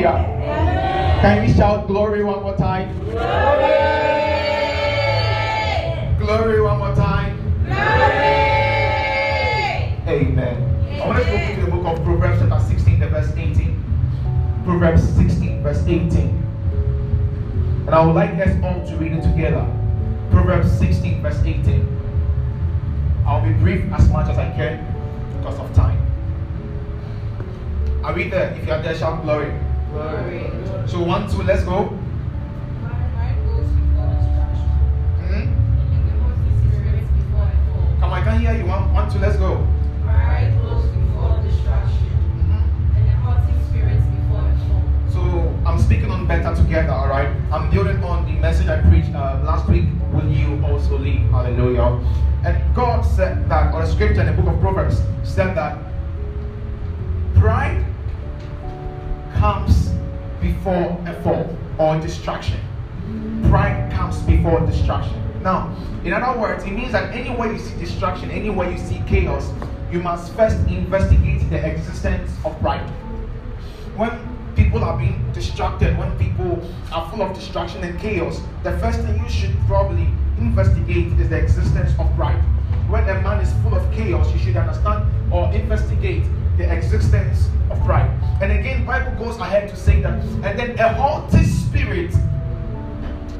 Hallelujah. Can we shout glory one more time? Glory Glory one more time. Glory! Amen. I want to go to the book of Proverbs chapter 16, the verse 18. Proverbs 16, verse 18. And I would like us all to read it together. Proverbs 16, verse 18. I'll be brief as much as I can because of time. Are we there? If you are there, shout glory. Glory. So one, two, let's go. Hmm? Come on, I can hear you. One, one, two, let's go. Pride goes before destruction, and a haughty spirit before a fall. So I'm speaking on better together, all right? I'm building on the message I preached uh, last week. Will you also leave? Hallelujah. And God said that, or the scripture in the book of Proverbs said that before a fall or distraction. Pride comes before distraction. Now, in other words, it means that anywhere you see distraction, anywhere you see chaos, you must first investigate the existence of pride when people are being distracted, when people are full of distraction and chaos, the first thing you should probably investigate is the existence of pride. When a man is full of chaos, you should understand or investigate the existence of pride. Again, Bible goes ahead to say that, and then a haughty spirit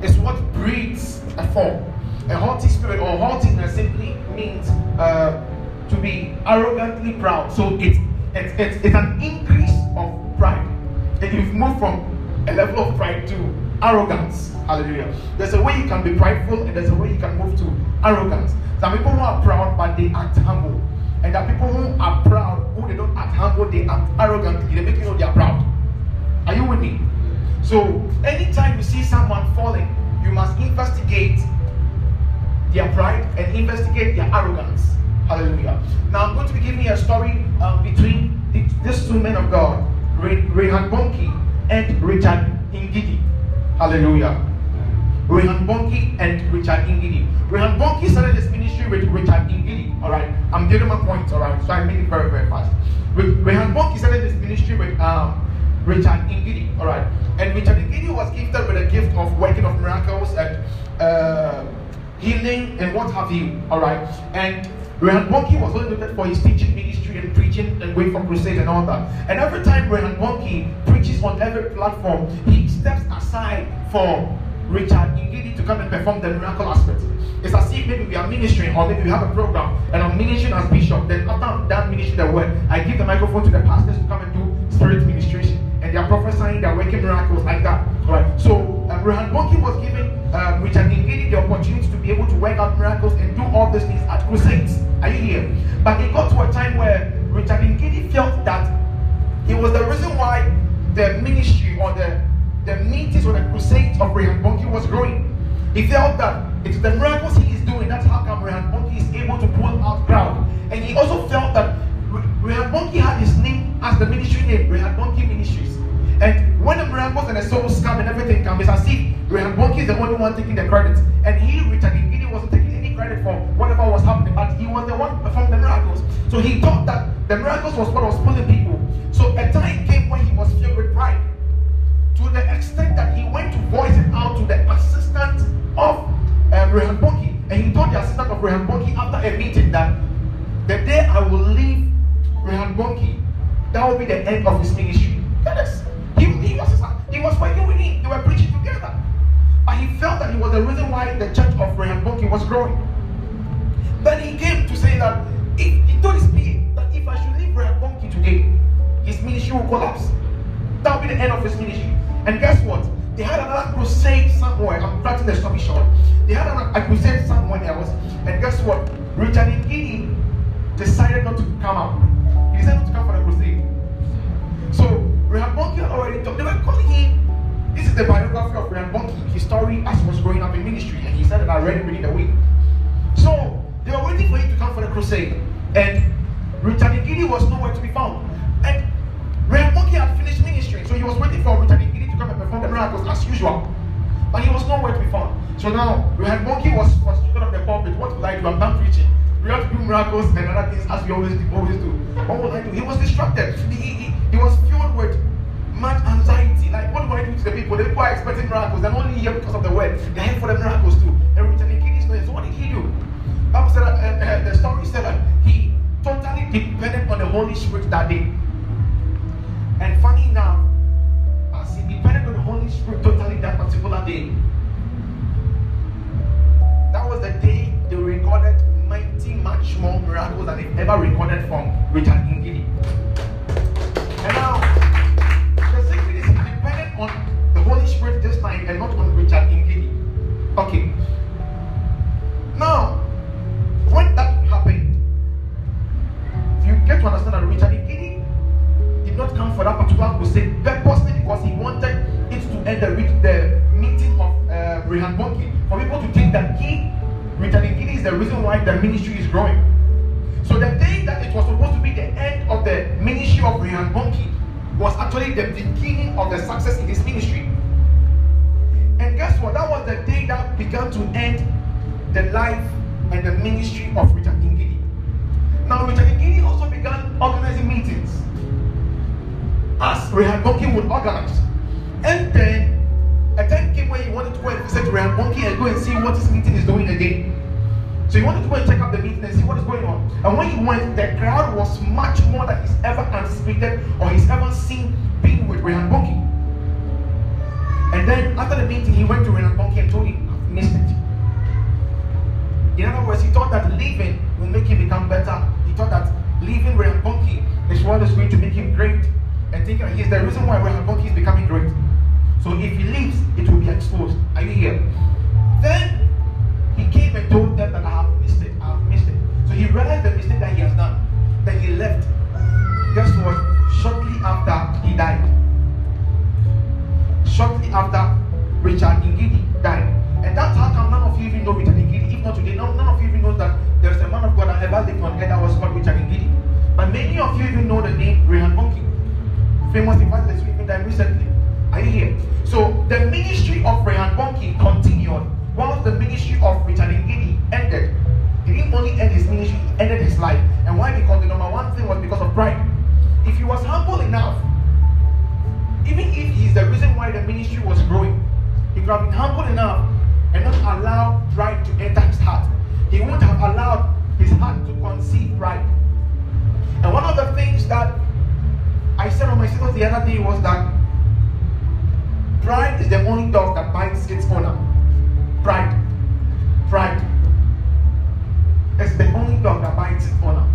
is what breeds a fall. A haughty spirit or haughtiness simply means uh, to be arrogantly proud. So it's, it's, it's, it's an increase of pride. And you've moved from a level of pride to arrogance. Hallelujah. There's a way you can be prideful and there's a way you can move to arrogance. Some people who are proud but they act humble. And are people who are proud who they don't act humble, they act arrogantly. They make you know they are proud. Are you with me? So anytime you see someone falling, you must investigate their pride and investigate their arrogance. Hallelujah. Now I'm going to be giving you a story um, between the, these two men of God, Ray, Reinhard Bonnke and Richard Ngidi. Hallelujah. Reinhard Bonnke and Richard Ngidi. Reinhard Bonnke started his ministry with Richard Ngidi, All right. I'm getting my point. All right. So I make it very very fast. With Reinhard Bonnke started his ministry with um, Richard Ngidi, All right. And Richard Ngidi was gifted with a gift of working of miracles and uh, healing and what have you. All right. And Reinhard Bonnke was only noted for his teaching ministry and preaching and going for crusade and all that. And every time Reinhard Bonnke preaches on every platform, he steps aside for Richard Ngidi to come and perform the miracle aspect. It's as if maybe we are ministering or maybe we have a program and I'm ministering as bishop. Then after I'm done ministering the word, I give the microphone to the pastors to come and do spirit ministration. And they are prophesying, they are working miracles like that. Right. So um, Reinhard Bonnke was given um, Richard Ngidi the opportunity to be able to work out miracles and do all these things at crusades. Are you here? But it got to a time where Richard Ngidi felt that he was the reason why the ministry or the the meetings or the crusades of Bonnke was growing. He felt that it's the miracles he is doing. That's how come Bonnke is able to pull out crowd. And he also felt that Bonnke had his name as the ministry name, Bonnke Ministries. And when the miracles and the souls come and everything comes, it's as if Bonnke is the only one taking the credit. And he, Richard Ngidi, wasn't taking any credit for whatever was happening, but he was the one performing the miracles. So he thought that the miracles was what was pulling people. So a time came when he was filled with pride to the extent that he went to voice it out to the assistant of um, Reinhard Bonnke. And he told the assistant of Reinhard Bonnke after a meeting that the day I will leave Reinhard Bonnke, that will be the end of his ministry. He, he, was, he was working with him, they were preaching together. But he felt that he was the reason why the church of Reinhard Bonnke was growing. Then he came to say that if he told his PA that if I should leave Reinhard Bonnke today, his ministry will collapse. That will be the end of his ministry. And guess what? They had another crusade somewhere. I'm writing the story short. They had another crusade somewhere else. And guess what? Richard Ngidi decided not to come out. He decided not to come for the crusade. So Reinhard Bonnke had already talked. They were calling him. This is the biography of Reinhard Bonnke, his story as he was growing up in ministry. And he said that I read it within a week. So they were waiting for him to come for the crusade. And Richard Ngidi was nowhere to be found. And Reinhard Bonnke had finished ministry, so he was waiting for Richard come and perform the miracles as usual. But he was nowhere to be found. So now Reinhard Bonnke was frustrated on the pulpit. What will I do? I'm done preaching. We have to do miracles and other things as we always do. Always do. What would I do? He was distracted. He, he, he, was filled with much anxiety. Like, what do I do to the people. The people are expecting miracles. They're only here because of the word. They're here for the miracles too. And Richard Ngidi is going. So what did he do? Bible said uh, uh, the story said that he totally depended on the Holy Spirit that day. And funny enough, day, that was the day they recorded mighty, much more miracles than they ever recorded from Richard Ngidi. And now, the secret is he depended on the Holy Spirit this time and not on Richard Ngidi. Okay. Is the ministry is growing. So the day that it was supposed to be the end of the ministry of Reinhard Bonnke was actually the beginning of the success in his ministry. And guess what? That was the day that began to end the life and the ministry of Richard Ngidi. Now, Richard Ngidi also began organizing meetings as Reinhard Bonnke would organize. And then a time came when he wanted to go and visit Reinhard Bonnke and go and see what his meeting is doing again. So he wanted to go and check out the meeting and see what is going on. And when he went, the crowd was much more than he's ever anticipated or he's ever seen being with Reinhard Bonnke. And then after the meeting, he went to Reinhard Bonnke and told him, I've missed it. In other words, he thought that leaving will make him become better. He thought that leaving Reinhard Bonnke is what is going to make him great. And thinking he's the reason why Reinhard Bonnke is becoming great. So if he leaves, it will be exposed. Are you here? Then he came and told them that I have missed it. I have missed it. So he realized the mistake that he has done. Then he left. Guess what? Shortly after been humble enough and not allow pride to enter his heart. He wouldn't have allowed his heart to conceive pride. And one of the things that I said on my status the other day was that pride is the only dog that bites its owner. Pride. Pride. It's the only dog that bites its owner.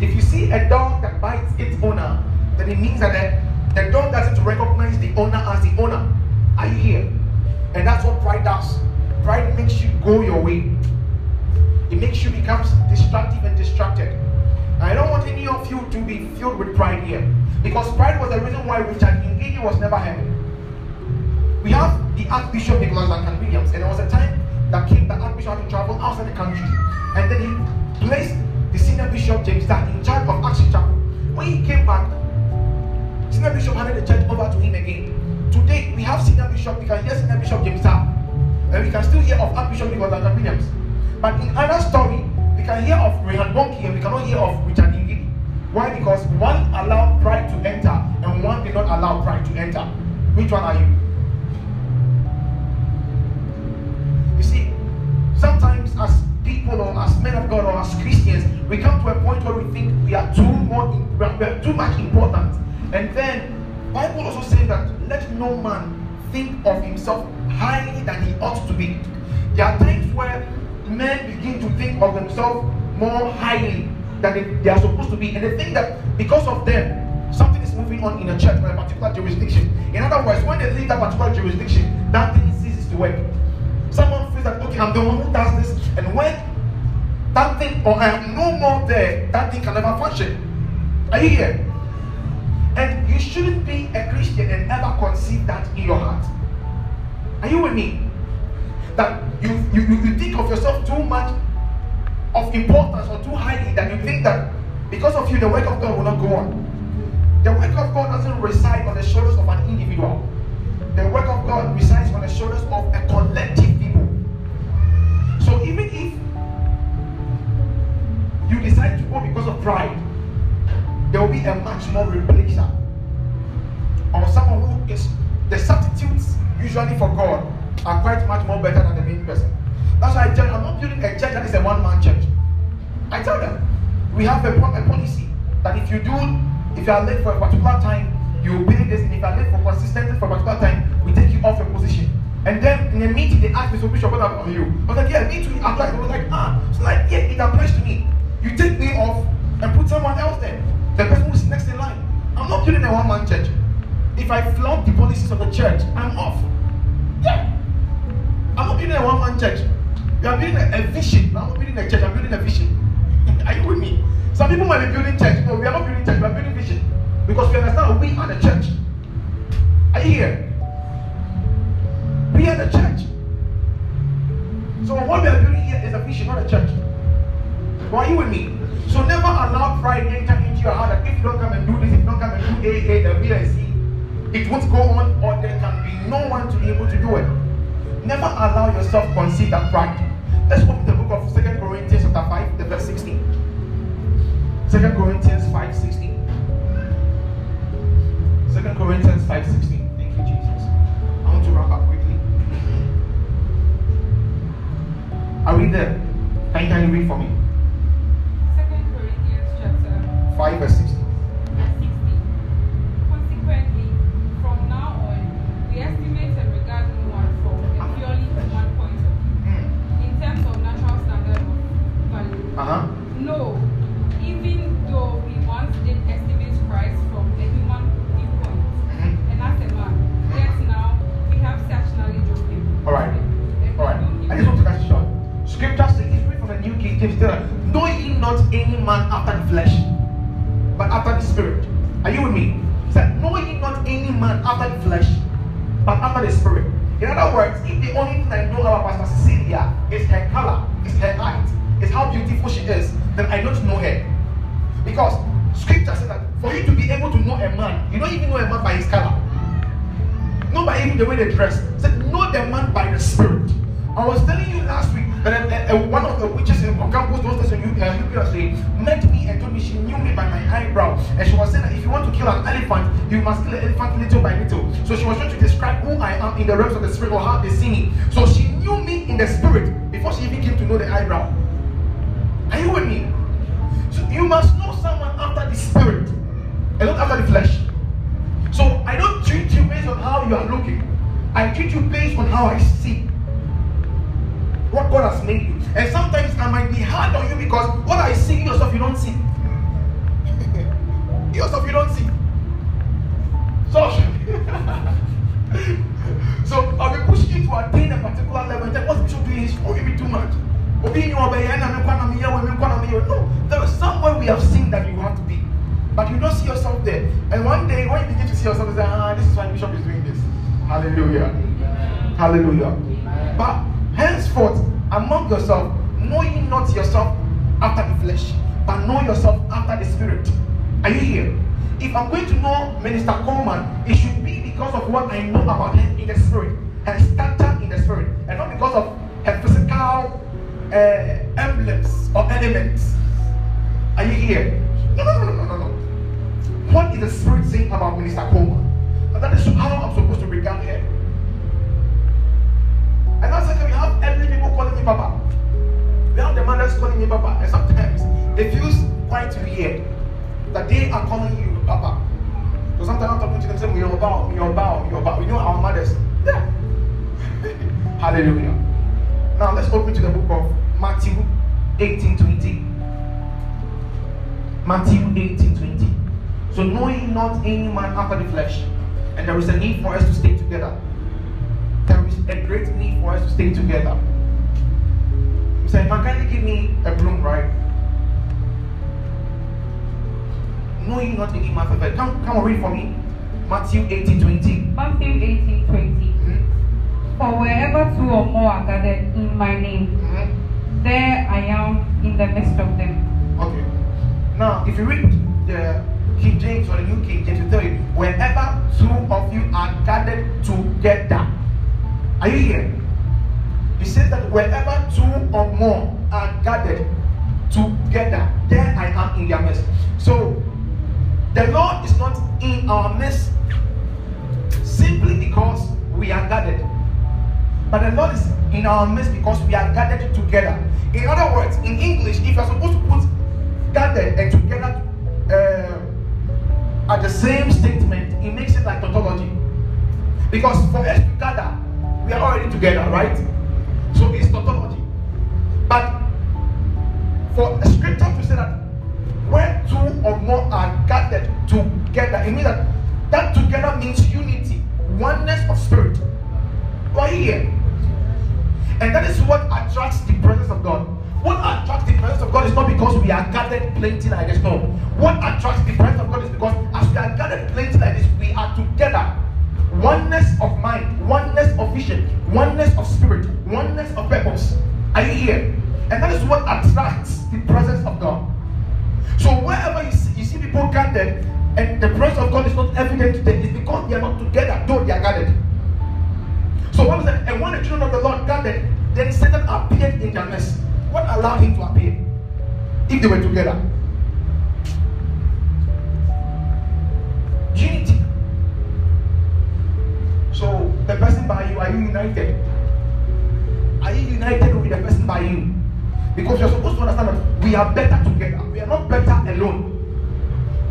If you see a dog that bites its owner, then it means that the, the dog doesn't recognize the owner as the owner. Are you here? And that's what pride does. Pride makes you go your way. It makes you become destructive and distracted. I don't want any of you to be filled with pride here. Because pride was the reason why Richard Ngidi was never heard. We have the Archbishop Nicholas Duncan Williams, and there was a time that came that Archbishop had to travel outside the country. And then he placed the senior bishop James Starr in charge of Action Chapel. When he came back, senior bishop handed the church over to him again. Today we have senior bishop, we can hear senior bishop James and we can still hear of Archbishop Nicholas Williams. But in other story, we can hear of Reinhard Bonnke and we cannot hear of Richard Ngidi. Why? Because one allowed pride to enter and one did not allow pride to enter. Which one are you? You see, sometimes as people or as men of God or as Christians, we come to a point where we think we are too more, we are too much important. And then Bible also says that let no man think of himself highly than he ought to be. There are times where men begin to think of themselves more highly than they, they are supposed to be, and they think that because of them, something is moving on in a church or a particular jurisdiction. In other words, when they leave that particular jurisdiction, that thing ceases to work. Someone feels that okay, I'm the one who does this, and when that thing or I am no more there, that thing can never function. Are you here? And you shouldn't be a Christian and ever conceive that in your heart. Are you with me? That you, you, you think of yourself too much of importance or too highly that you think that because of you the work of God will not go on. The work of God doesn't reside on the shoulders of an individual. The work of God resides on the shoulders of a collective people. So even if you decide to go because of pride, there will be a much more replacer or someone who is the substitutes usually for God are quite much more better than the main person. That's why I tell you, I'm not building a church that is a one man church. I tell them, we have a, a policy that if you do, if you are late for a particular time, you will pay this, and if you are late for consistently for a particular time, we take you off a position. And then in a meeting, they asked me, so Bishop, what about you? I was like, yeah, me too. I was like, ah. So like, yeah, it applies to me. You take me off and put someone else there. The person who's next in line. I'm not building a one-man church. If I flout the policies of the church, I'm off. Yeah. I'm not building a one-man church. We are building a, a vision. I'm not building a church, I'm building a vision. are you with me? Some people might be building church. but we are not building church, we are building vision. Because we understand we are the church. Are you here? We are the church. So what we are building here is a vision, not a church. Why are you with me? So never allow pride enter into your heart that if you don't come and do this, if you don't come and do A, A, and B, and C, it won't go on, or there can be no one to be able to do it. Never allow yourself to conceive that pride. Let's open the book of Second Corinthians chapter 5, the verse 16. 2 Corinthians 5, 16. 2 Corinthians 5, 16. Thank you, Jesus. I want to wrap up quickly. Are we there? Can can you read for me? Second Corinthians chapter 5 verse 16. Pastor Cecilia is her color, is her height, is how beautiful she is, then I don't know her. Because scripture says that for you to be able to know a man, you don't even know a man by his color. Not by even the way they dress. Said, know the man by the spirit. I was telling you last week that uh, uh, one of the witches in campus, those days in U- UPSA, met me and told me she knew me by my eyebrow. And she was saying that if you want to kill an elephant, you must kill an elephant little by little. So she was trying to describe who I am in the realms of the spirit or how they see me. So she knew me in the spirit before she even came to know the eyebrow. Are you with me? So you must know someone after the spirit and not after the flesh. So I don't treat you based on how you are looking. I treat you based on how I see. What God has made you. And sometimes I might be hard on you because what I see in yourself you don't see. yourself you don't see. So, so I'll be pushing you to attain a particular level and then what Bishop doing is oh, you too much. No, there is somewhere we have seen that you have to be. But you don't see yourself there. And one day, when you begin to see yourself, you say, ah, this is why Bishop is doing this. Hallelujah. Hallelujah. But henceforth, among yourself, know ye not yourself after the flesh, but know yourself after the spirit. Are you here? If I'm going to know Minister Coleman, it should be because of what I know about her in the spirit, her stature in the spirit, and not because of her physical uh, emblems or elements. Are you here? No, no, no, no, no, no. What is the Spirit saying about Minister Coleman? And that is how I'm supposed to regard her. And that's why we have elderly people calling me Papa. We have the mothers calling me Papa. And sometimes they feel quite weird that they are calling you Papa. So sometimes I'm talking to them saying, You're bow, you're bow, you're. You know our mothers. Yeah. Hallelujah. Now let's open to the book of Matthew 18 20. Matthew 18 20. So knowing not any man after the flesh, and there is a need for us to stay together. There is a great need for us to stay together. Say, man, can you give me a broom, right? Knowing not any man after the flesh. Come, come on, read for me. Matthew 18 20. Matthew 18 20. Mhm, For wherever two or more are gathered in my name, mhm. there I am in the midst of them. Okay. Now, if you read the King James or the New King James, it tell you wherever two of you are gathered together. Are you here? He says that wherever two or more are gathered together, there I am in their midst. The Lord is not in our midst simply because we are gathered. But the Lord is in our midst because we are gathered together. In other words, in English, if you're supposed to put gathered and together uh, at the same statement, it makes it like tautology. Because for us to gather, we are already together, right? So it's tautology. But for a scripture to say that where two or more are gathered together, it means that that together means unity, oneness of spirit. Right here. And that is what attracts the presence of God. What attracts the presence of God is not because we are gathered plenty like this. No. What attracts the presence of God is because as we are gathered plenty like this, we are together. Oneness of mind, oneness of vision, oneness of spirit, oneness of purpose. Are you here? And that is what attracts the presence of gathered and the presence of God is not evident to them, it's because they are not together, though they are gathered. So what is that? And when the children of the Lord gathered, then Satan appeared in their midst. What allowed him to appear? If they were together. Unity. So the person by you, are you united? Are you united with the person by you? Because you're supposed to understand that we are better together. We are not better alone.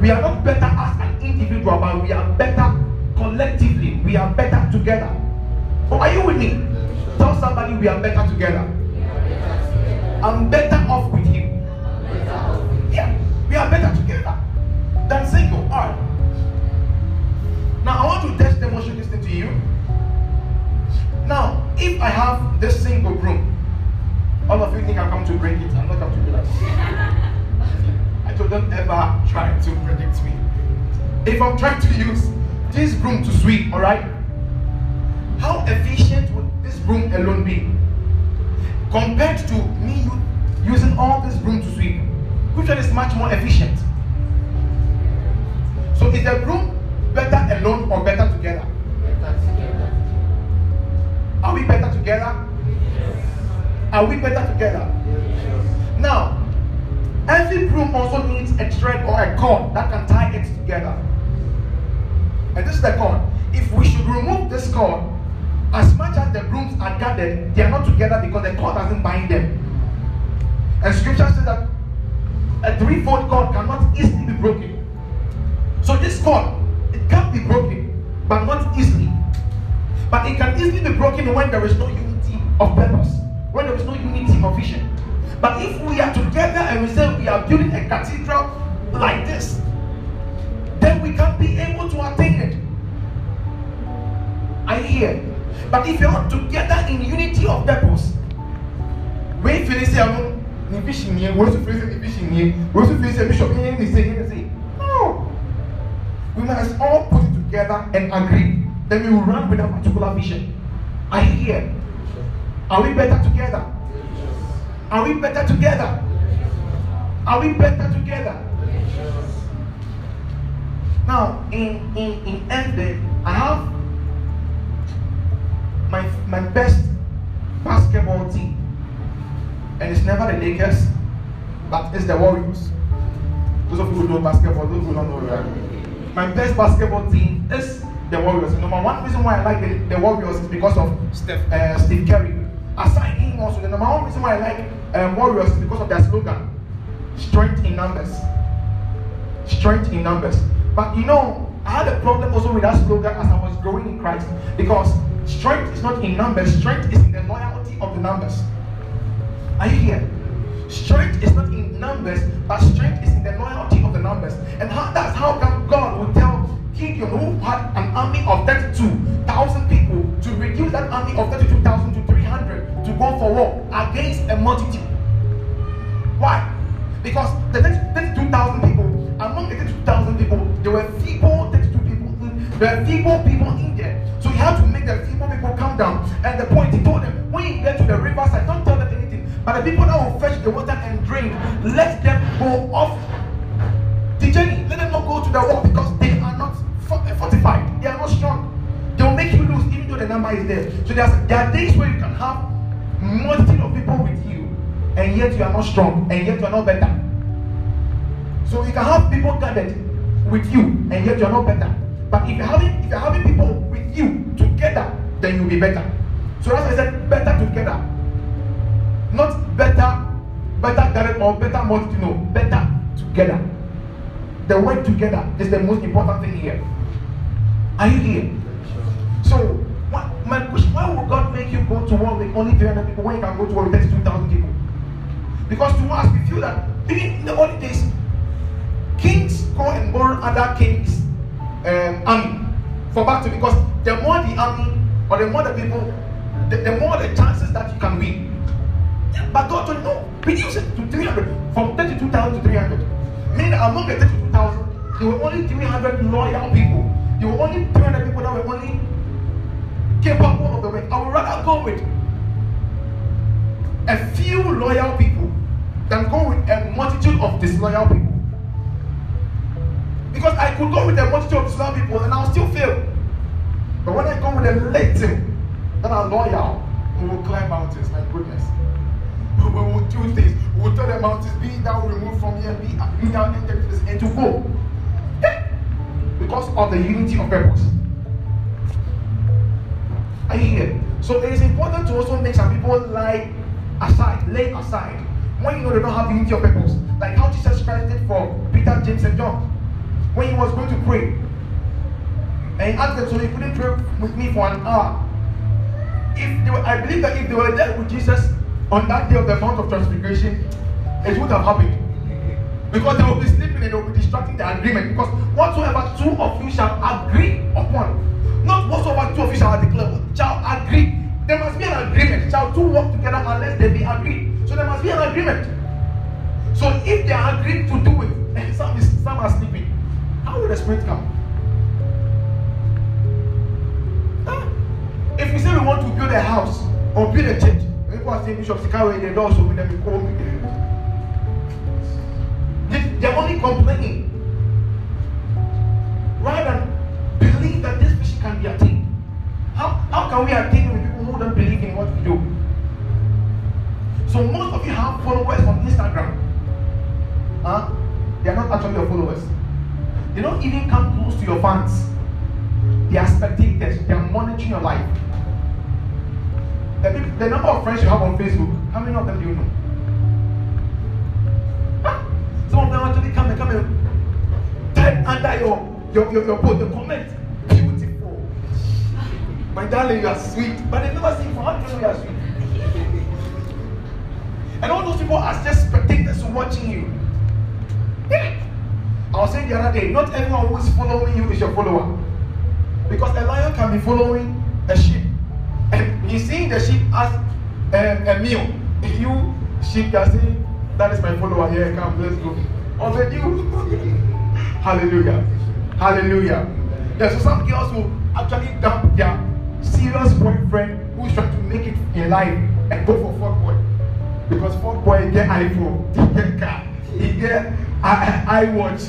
We are not better as an individual, but we are better collectively. We are better together. Oh, are you with me? Tell somebody we are better together. I'm better off with you. Yeah, we are better together than single. All right. Now I want to test demonstrate this thing to you. Now, if I have this single room, all of you think I'm coming to break it. I'm not coming to do that. Them ever try to predict me. If I'm trying to use this broom to sweep, all right, how efficient would this broom alone be compared to me using all this broom to sweep? Which one is much more efficient? So is the broom better alone or better together? Are we better together? Are we better together? Now, every broom also needs a thread or a cord that can tie it together. And this is the cord. If we should remove this cord, as much as the brooms are gathered, they are not together because the cord doesn't bind them. And scripture says that a threefold cord cannot easily be broken. So this cord, it can be broken, but not easily. But it can easily be broken when there is no unity of purpose when there is no unity of vision. But if we are together and we say we are building a cathedral like this, then we can be able to attain it. I hear. But if you're not together in unity of purpose, feel say I'm the vision here, we also feel the vision here, we also feel say bishop here, they say, they say. No. We must all put it together and agree. Then we will run with a particular vision. I hear. Are we better together? Are we better together? Are we better together? Now, in in in ending, I have my my best basketball team, and it's never the Lakers, but it's the Warriors. Those of you who know basketball, those who don't know that. My best basketball team is the Warriors. And number one reason why I like the, the Warriors is because of Steph, uh, Steve Curry. Aside him also, the number one reason why I like um, Warriors because of their slogan strength in numbers. Strength in numbers. But you know, I had a problem also with that slogan as I was growing in Christ because strength is not in numbers, strength is in the loyalty of the numbers. Are you here? Strength is not in numbers, but strength is in the loyalty of the numbers. And how, that's how God would tell Gideon, who had an army of 32,000 people, to reduce that army of 32,000 to 300 to go for war against a multitude. Why? Because the next 32,000 people, among the 32,000 people, there were feeble 32 people. There were feeble people in there. So he had to make the feeble people come down. And the point he told them, when you get to the riverside, don't tell them anything. But the people that will fetch the water and drink, let them go off the journey. Let them not go to the war because they are not eh, fortified. They are not strong. They will make you lose even though the number is there. So there are days where you can have multitude of people with you and yet you are not strong and yet you are not better. So you can have people gathered with you and yet you are not better. But if you're having if you're having people with you together, then you'll be better. So that's why I said better together. Not better, better gathered or better multitude. No, better together. The word together is the most important thing here. Are you here? So, my question, why would God make you go to war with only 300 people when you can go to war with 32,000 people? Because to us, we feel that in the old days, kings go and borrow other kings' um, army for battle because the more the army or the more the people, the, the more the chances that you can win. But God told no, reduce it to 300, from 32,000 to 300. Meaning among the 32,000, there were only 300 loyal people. There were only 300 people that were only capable of the work. I would rather go with a few loyal people than go with a multitude of disloyal people. Because I could go with a multitude of disloyal people and I'll still fail. But when I go with a little that are loyal, we will climb mountains, my goodness. We will do things. We will tell the mountains, be thou removed from here, be, be thou this, and to go. Because of the unity of purpose. Are you here? So it is important to also make some people lie aside, lay aside, when you know they don't have unity of purpose. Like how Jesus Christ did for Peter, James, and John. When he was going to pray. And he asked them, so you couldn't pray with me for an hour. If they were, I believe that if they were there with Jesus on that day of the Mount of Transfiguration, it would have happened. Because they will be sleeping and they will be distracting the agreement. Because whatsoever two of you shall agree upon, not whatsoever two of you shall declare, shall agree. There must be an agreement. Shall two work together unless they be agreed? So there must be an agreement. So if they are agreed to do it, and some, is, some are sleeping, how will the spirit come? Huh? If we say we want to build a house or build a church, people are saying Bishop Sikawe, the doors open, then we call me. They're only complaining. Rather than can we it with people who don't believe in what we do? So most of you have followers on Instagram. Huh? They are not actually your followers. They don't even come close to your fans. They are spectators. They are monitoring your life. The, the number of friends you have on Facebook, how many of them do you know? Some of them actually come and come and type under your your, your, your post, the comment. My darling, you are sweet. But they never see you for how you are sweet? And all those people are just spectators watching you. Yeah. I was saying the other day, not everyone who is following you is your follower. Because a lion can be following a sheep. And he's seeing the sheep as um, a, a meal. You sheep are saying, that is my follower here, come, let's go. Over you. Hallelujah. Hallelujah. There's yeah, so some girls who actually dump their serious boyfriend who's trying to make it in life and go for fuck boy. Because fuck boy get iPhone, he get car, he get I, I watch,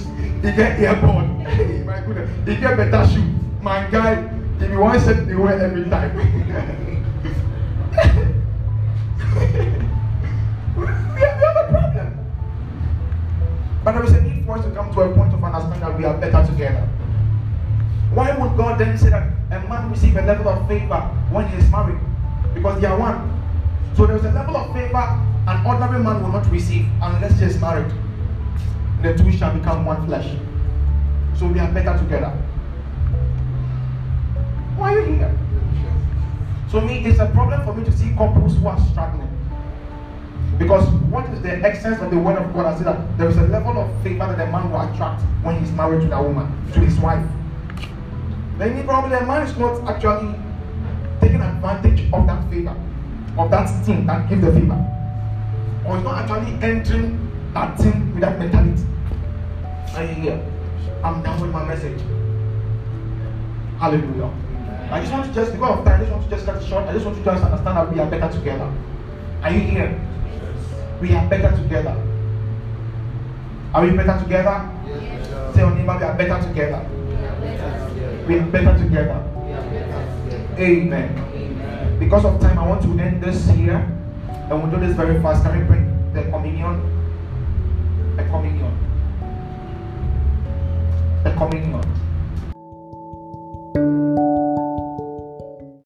he get earbud. My goodness, he get better shoe. My guy, if you want set they wear every time. we have a problem. But there is a need for us to come to a point of understanding that we are better together. Why would God then say that a man receive a level of favor when he is married? Because they are one. So there's a level of favor an ordinary man will not receive unless he is married. The two shall become one flesh. So we are better together. Why are you here? So me, it's a problem for me to see couples who are struggling. Because what is the essence of the word of God? I say that there is a level of favor that a man will attract when he's married to that woman, to his wife. Then probably a man is not actually taking advantage of that favor, of that thing that gives the favor. Or is not actually entering that thing with that mentality. Are you here? I'm done with my message. Hallelujah. I just want to just, because of time, I just want to just cut it short. I just want to just understand that we are better together. Are you here? We are better together. Are we better together? Yes. Say on neighbor, we are better together. We are better together. Amen. Amen. Because of time, I want to end this here. And we'll do this very fast. Can we bring the communion? A communion. A communion.